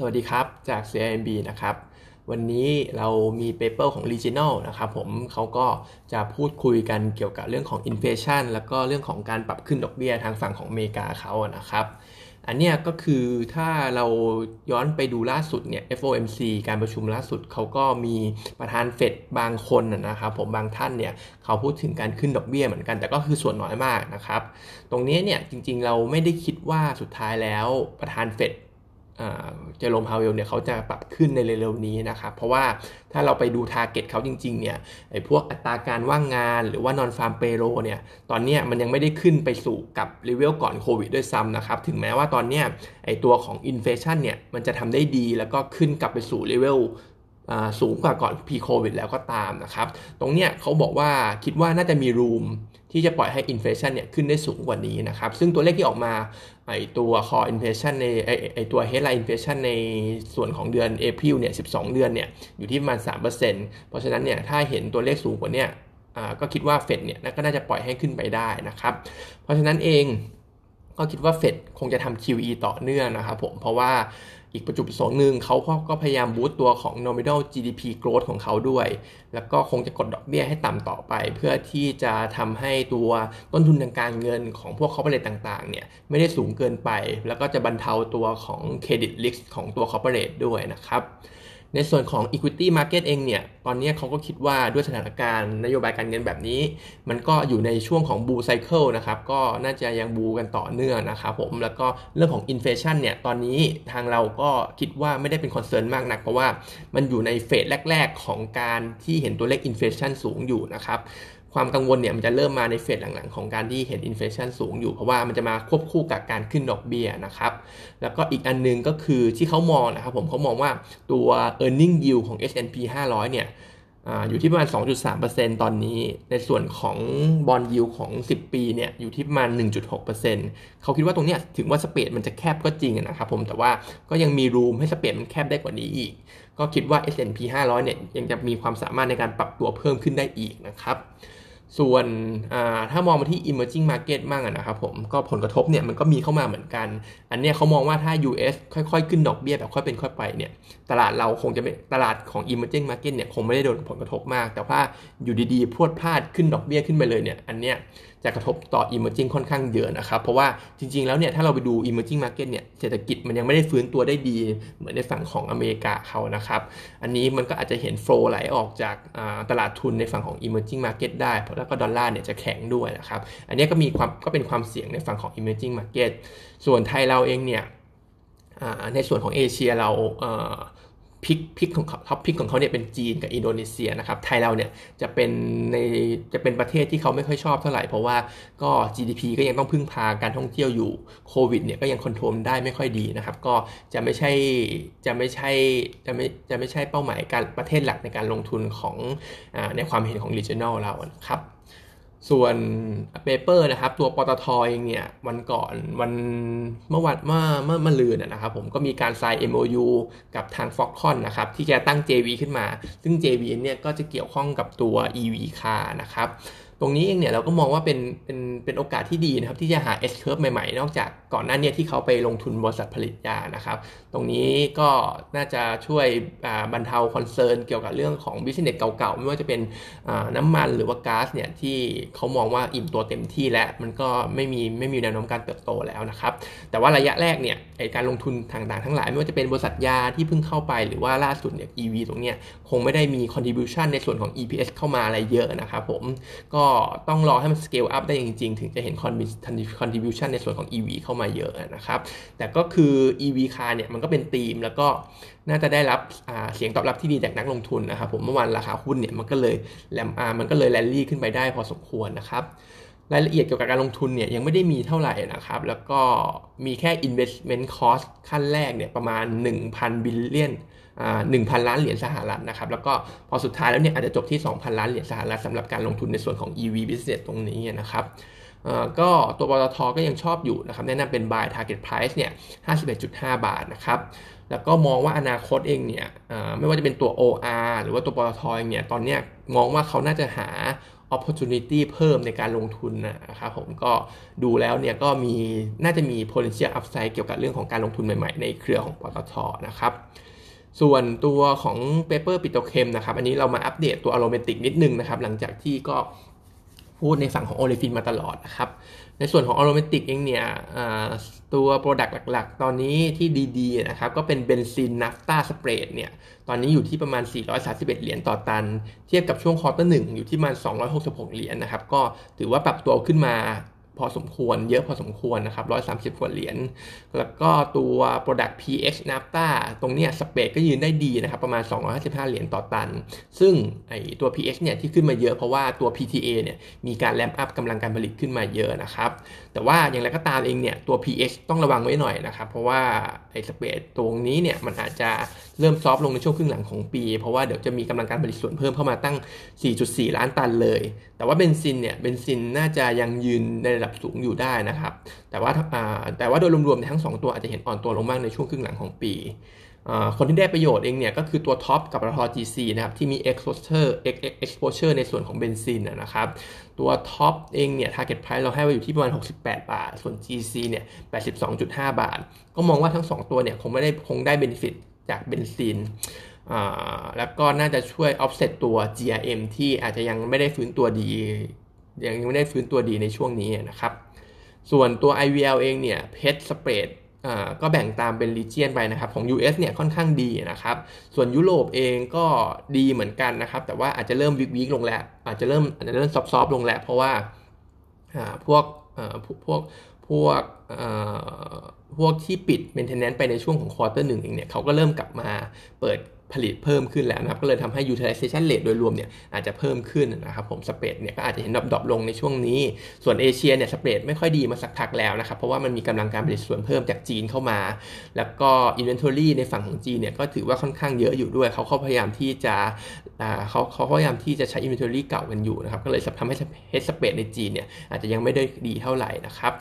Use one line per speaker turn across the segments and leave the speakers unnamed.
สวัสดีครับ จาก CIMB นะครับ วันนี้เรามี paper ของ Regional นะครับผมเขาก็จะพูดคุยกันเกี่ยวกับเรื่องของ inflation แล้วก็เรื่องของการปรับขึ้นดอกเบี้ยทางฝั่งของอเมริกาเขานะครับ อันเนี้ยก็คือถ้าเราย้อนไปดูล่าสุดเนี่ย FOMC การประชุมล่าสุดเขาก็มีประธานเฟดบางคนนะครับผมบางท่านเนี่ยเขาพูดถึงการขึ้นดอกเบี้ยเหมือนกัน แต่ก็คือส่วนน้อยมากนะครับ ตรงนี้เนี่ยจริงๆเราไม่ได้คิดว่าสุดท้ายแล้วประธานเฟด เจอโรมพาวเวลเนี่ยเขาจะปรับขึ้นในเร็วๆนี้นะครับ เพราะว่าถ้าเราไปดู target เขาจริงๆเนี่ยไอ้พวกอัตราการว่างงานหรือว่า nonfarm payroll เนี่ยตอนนี้มันยังไม่ได้ขึ้นไปสู่กับเลเวลก่อนโควิดด้วยซ้ำนะครับ ถึงแม้ว่าตอนนี้ไอ้ตัวของ inflation เนี่ยมันจะทำได้ดีแล้วก็ขึ้นกลับไปสู่ level สูงกว่าก่อน pre-COVID แล้วก็ตามนะครับ ตรงเนี้ยเขาบอกว่าคิดว่าน่าจะมี room ที่จะปล่อยให้ inflation เนี่ยขึ้นได้สูงกว่านี้นะครับ ซึ่งตัวเลขที่ออกมาไอตัว core inflation ในไอไอตัว headline inflation ในส่วนของเดือน April เนี่ย 12 เดือนเนี่ย อยู่ที่ประมาณ 3%เพราะฉะนั้นเนี่ยถ้าเห็นตัวเลขสูงกว่านี้ก็คิดว่าเฟดเนี่ยก็น่าจะปล่อยให้ขึ้นไปได้นะครับ เพราะฉะนั้นเองก็คิดว่าเฟดคงจะทำ QE ต่อเนื่องนะครับผม เพราะว่า อีกประจุประสงค์หนึ่งเขาก็พยายาม boost ตัวของ nominal GDP growth ของเขาด้วย แล้วก็คงจะกดดอกเบี้ยให้ต่ำต่อไป เพื่อที่จะทำให้ตัวต้นทุนทางการเงินของพวก corporate ต่างๆ เนี่ยไม่ได้สูงเกินไป แล้วก็จะบรรเทาตัวของ credit risk ของตัว corporate ด้วยนะครับ ในส่วนของ equity market เองเนี่ย ตอนนี้เขาก็คิดว่าด้วยสถานการณ์นโยบายการเงินแบบนี้ มันก็อยู่ในช่วงของ bull cycle นะครับ ก็น่าจะยัง bull กันต่อเนื่องนะครับผม แล้วก็เรื่องของ inflation เนี่ย ตอนนี้ทางเราก็คิดว่าไม่ได้เป็น concern มากนัก เพราะว่ามันอยู่ใน phase แรก ๆ ของการที่เห็นตัวเลข inflation สูงอยู่นะครับ ความกังวลเนี่ยมันจะเริ่มมาใน phase หลังๆ ของการที่เห็น inflation สูงอยู่ เพราะว่ามันจะมาควบคู่กับการขึ้นดอกเบี้ยนะครับ แล้วก็อีกอันนึงก็คือที่เขามองนะครับผมเขามองว่าตัว e a r n i n g yield ของ S&P 500 เนี่ยอยู่ที่ประมาณ 2.3%ตอนนี้ ในส่วนของ bond yield ของ 10 ปีเนี่ยอยู่ที่ประมาณ 1.6%เขาคิดว่าตรงนี้ถึงว่า spread มันจะแคบก็จริงนะครับผมแต่ว่าก็ยังมี room ให้ spread มันแคบได้กว่านี้อีก ก็คิดว่า S&P 500 เนี่ยยังจะมีความสามารถในการปรับตัวเพิ่มขึ้นได้อีกนะครับ ส่วนถ้ามองมาที่ emerging market มากนะครับผมก็ผลกระทบเนี่ยมันก็มีเข้ามาเหมือนกัน อันเนี้ยเขามองว่าถ้า US ค่อยๆ ขึ้นดอกเบี้ยแบบค่อยเป็นค่อยไปเนี่ยตลาดเราคงจะไม่ตลาดของ emerging market เนี่ยคงไม่ได้โดนผลกระทบมาก แต่ว่าอยู่ดีๆพรวดพลาดขึ้นดอกเบี้ยขึ้นไปเลยเนี่ยอันเนี้ยจะกระทบต่อ emerging ค่อนข้างเยอะนะครับ เพราะว่าจริง ๆ แล้วเนี่ยถ้าเราไปดู emerging market เนี่ยเศรษฐกิจมันยังไม่ได้ฟื้นตัวได้ดี เหมือนในฝั่งของอเมริกาเขานะครับ อันนี้มันก็อาจจะเห็น flow ไหลออกจากตลาดทุนในฝั่งของ emerging market ได้ เพราะแล้วก็ดอลลาร์เนี่ยจะแข็งด้วยนะครับ อันนี้ก็มีความก็เป็นความเสี่ยงในฝั่งของ emerging market ส่วนไทยเราเองเนี่ยในส่วนของเอเชียเรา pick pick ของ top pick ของเขาเนี่ยเป็นจีนกับอินโดนีเซียนะครับไทยเราเนี่ยจะเป็นในจะเป็นประเทศที่เขาไม่ค่อยชอบเท่าไหร่ เพราะว่าก็ GDP ก็ยังต้องพึ่งพาการท่องเที่ยวอยู่โควิดเนี่ยก็ยัง control ได้ไม่ค่อยดีนะครับ ก็จะไม่ใช่จะไม่ใช่จะไม่จะไม่ใช่เป้าหมายการประเทศหลักในการลงทุนของอในความเห็นของ regional เราครับ ส่วน paper นะครับ ตัวปตทเองเนี่ย วันก่อนวันเมื่อวันเมื่อเมื่อเมื่อลืนนะครับ ผมก็มีการ sign MOU กับทาง Foxconn นะครับ ที่จะตั้ง JV ขึ้นมา ซึ่ง JV เนี่ยก็จะเกี่ยวข้องกับตัว EV car นะครับ ตรงนี้เองเนี่ยเราก็มองว่าเป็นเป็นเป็นโอกาสที่ดีนะครับที่จะหา S curve ใหม่ๆ นอกจากก่อนหน้านี้ที่เขาไปลงทุนบริษัทผลิตยานะครับ ตรงนี้ก็น่าจะช่วยบรรเทา concern เกี่ยวกับเรื่องของ business เก่าๆ ไม่ว่าจะเป็นน้ำมันหรือว่าก๊าซเนี่ยที่เขามองว่าอิ่มตัวเต็มที่แล้ว มันก็ไม่มีไม่มีแนวโน้มการเติบโตแล้วนะครับ แต่ว่าระยะแรกเนี่ยการลงทุนต่างๆทั้งหลาย ไม่ว่าจะเป็นบริษัทยาที่เพิ่งเข้าไปหรือว่าล่าสุดเนี่ย EV ตรงเนี้ยคงไม่ได้มี contribution ในส่วนของ EPS เข้ามาอะไรเยอะนะครับผมก็ต้องรอให้มัน scale up ได้จริง ๆ ถึงจะเห็น contribution ในส่วนของ EV เข้ามาเยอะนะครับ แต่ก็คือ EV car เนี่ยมันก็เป็นธีมแล้วก็น่าจะได้รับเสียงตอบรับที่ดีจากนักลงทุนนะครับผมเมื่อวานราคาหุ้นเนี่ยมันก็เลยแลมมันก็เลยแลนลี่ขึ้นไปได้พอสมควรนะครับรายละเอียดเกี่ยวกับการลงทุนเนี่ยยังไม่ได้มีเท่าไหร่นะครับ แล้วก็มีแค่ investment cost ขั้นแรกเนี่ยประมาณ 1,000 บิลเลียน หนึ่งพันล้านเหรียญสหรัฐนะครับ แล้วก็พอสุดท้ายแล้วเนี่ยอาจจะจบที่ 2,000 ล้านเหรียญสหรัฐสำหรับการลงทุนในส่วนของ EV business ตรงนี้นะครับก็ตัวปตทก็ยังชอบอยู่นะครับ แนะนำเป็น buy target price เนี่ย 51.5 บาทนะครับ แล้วก็มองว่าอนาคตเองเนี่ยไม่ว่าจะเป็นตัว OR หรือว่าตัวปตทเองเนี่ย ตอนนี้มองว่าเขาน่าจะหา opportunity เพิ่มในการลงทุนนะครับผมก็ดูแล้วเนี่ยก็มีน่าจะมี potential upside เกี่ยวกับเรื่องของการลงทุนใหม่ๆ ในเครือของปตทนะครับ ส่วนตัวของ paper petrochem นะครับ อันนี้เรามาอัปเดตตัว aromatic นิดนึงนะครับ หลังจากที่ก็พูดในฝั่งของ olefin มาตลอดนะครับ ในส่วนของ aromatic เองเนี่ยตัว Product หลักๆ ตอนนี้ที่ดีๆนะครับก็เป็น benzene naphtha spread เนี่ยตอนนี้อยู่ที่ประมาณ 431 เหรียญต่อตัน เทียบกับช่วง quarter หนึ่งอยู่ที่ประมาณ 266 เหรียญนะครับ ก็ถือว่าปรับตัวขึ้นมา พอสมควร เยอะพอสมควรนะครับ 130กว่าเหรียญ แล้วก็ตัว Product PX NAFTA ตรงเนี้ยสเปดก็ยืนได้ดีนะครับ ประมาณ 255 เหรียญต่อตัน ซึ่งไอตัว PX เนี่ยที่ขึ้นมาเยอะเพราะว่าตัว PTA เนี่ยมีการแลมอัพกำลังการผลิตขึ้นมาเยอะนะครับ แต่ว่าอย่างไรก็ตามเองเนี่ยตัว PX ต้องระวังไว้หน่อยนะครับ เพราะว่าไอสเปดตรงนี้เนี่ยมันอาจจะเริ่มซอฟลงในช่วงครึ่งหลังของปี เพราะว่าเดี๋ยวจะมีกำลังการผลิตส่วนเพิ่มเข้ามาตั้ง 4.4 ล้านตันเลย แต่ว่าเบนซินเนี่ยเบนซินน่าจะยังยืนในระดับสูงอยู่ได้นะครับ แต่ว่าแต่ว่าโดยรวมๆทั้ง 2 ตัวอาจจะเห็นอ่อนตัวลงมากในช่วงครึ่งหลังของปีคนที่ได้ประโยชน์เองเนี่ยก็คือตัว TOP กับปตท GC นะครับที่มี exposure exposure ในส่วนของเบนซินนะครับตัว TOP เองเนี่ย target price เราให้ไว้อยู่ที่ประมาณ 68 บาท ส่วน GC เนี่ย 82.5 บาท ก็มองว่าทั้ง 2 ตัวเนี่ยคงไม่ได้คงได้ benefit จากเบนซินแล้วก็น่าจะช่วย offset ตัว GRM ที่อาจจะยังไม่ได้ฟื้นตัวดี ยังไม่ได้ฟื้นตัวดีในช่วงนี้นะครับ ส่วนตัว IVL เองเนี่ยเพชรสเปรดก็แบ่งตามเป็นรีเจียนไปนะครับของ US เนี่ยค่อนข้างดีนะครับ ส่วนยุโรปเองก็ดีเหมือนกันนะครับ แต่ว่าอาจจะเริ่มวิกวิกลงแล้ว อาจจะเริ่มอาจจะเริ่มซอฟต์ลงแล้ว เพราะว่าพวกพวกพวกพวกที่ปิด maintenance ไปในช่วงของ quarter หนึ่งเองเนี่ยเขาก็เริ่มกลับมาเปิด ผลิตเพิ่มขึ้นแล้วนะครับก็เลยทำให้ utilization rate โดยรวมเนี่ยอาจจะเพิ่มขึ้นนะครับผม spread เนี่ยก็อาจจะเห็น drop ลงในช่วงนี้ ส่วนเอเชียเนี่ย spread ไม่ค่อยดีมาสักพักแล้วนะครับเพราะว่ามันมีกำลังการผลิตส่วนเพิ่มจากจีนเข้ามา แล้วก็ inventory ในฝั่งของจีนเนี่ยก็ถือว่าค่อนข้างเยอะอยู่ด้วยเขาเขาพยายามที่จะเขาเขาพยายามที่จะใช้ inventory เก่ากันอยู่นะครับก็เลยทำให้เฮด spread ในจีนเนี่ยอาจจะยังไม่ได้ดีเท่าไหร่นะครับ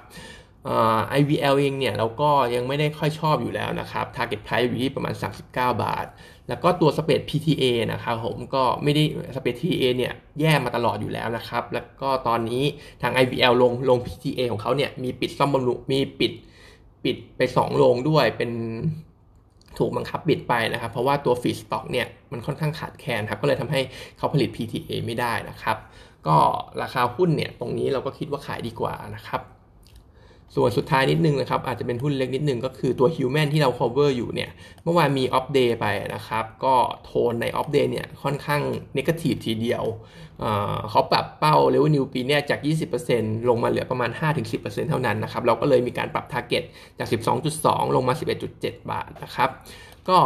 IVL เองเนี่ยเราก็ยังไม่ได้ค่อยชอบอยู่แล้วนะครับ Target Price อยู่ที่ประมาณ 39 บาท แล้วก็ตัวสเปด PTA นะครับผมก็ไม่ได้สเปด PTA เนี่ยแย่มาตลอดอยู่แล้วนะครับ แล้วก็ตอนนี้ทาง IVL ลงลง PTA ของเขาเนี่ยมีปิดซ่อมบำรุงมีปิดปิดไป 2 โรงด้วยเป็นถูกบังคับปิดไปนะครับ เพราะว่าตัวฟีสต็อกเนี่ยมันค่อนข้างขาดแคลนครับ ก็เลยทำให้เขาผลิต PTA ไม่ได้นะครับ ก็ราคาหุ้นเนี่ยตรงนี้เราก็คิดว่าขายดีกว่านะครับ ส่วนสุดท้ายนิดนึงนะครับ อาจจะเป็นหุ้นเล็กนิดนึงก็คือตัว Human ที่เรา cover อยู่เนี่ย เมื่อวานมี off day ไปนะครับ ก็โทนใน off day เนี่ยค่อนข้าง negative ทีเดียวเขาปรับเป้า revenue ปีนี้จาก 20%ลงมาเหลือประมาณ 5-10%เท่านั้นนะครับ เราก็เลยมีการปรับ target จาก 12.2 ลงมา 11.7 บาทนะครับก็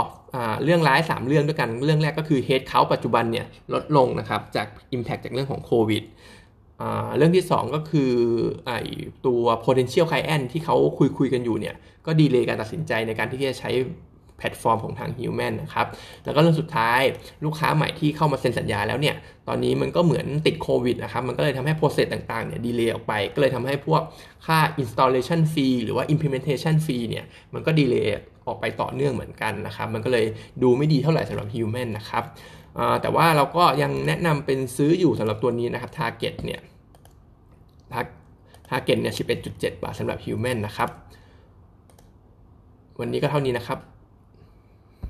เรื่องร้าย 3 เรื่องด้วยกัน เรื่องแรกก็คือ head count ปัจจุบันเนี่ยลดลงนะครับจาก impact จากเรื่องของโควิด เรื่องที่ 2 ก็คือไอตัว potential client ที่เขาคุยคุยกันอยู่เนี่ย ก็ delay การตัดสินใจในการที่จะใช้แพลตฟอร์มของทาง Human นะครับ แล้วก็เรื่องสุดท้ายลูกค้าใหม่ที่เข้ามาเซ็นสัญญาแล้วเนี่ย ตอนนี้มันก็เหมือนติดโควิดนะครับ มันก็เลยทำให้ process ต่างๆเนี่ย delay ออกไป ก็เลยทำให้พวกค่า installation fee หรือว่า implementation fee เนี่ย มันก็ delay ออกไปต่อเนื่องเหมือนกันนะครับ มันก็เลยดูไม่ดีเท่าไหร่สำหรับ Human นะครับ แต่ว่าเราก็ยังแนะนำเป็นซื้ออยู่สำหรับตัวนี้นะครับ Target เนี่ย target เนี่ย 11.7 บาทสำหรับ Human นะครับ วันนี้ก็เท่านี้นะครับ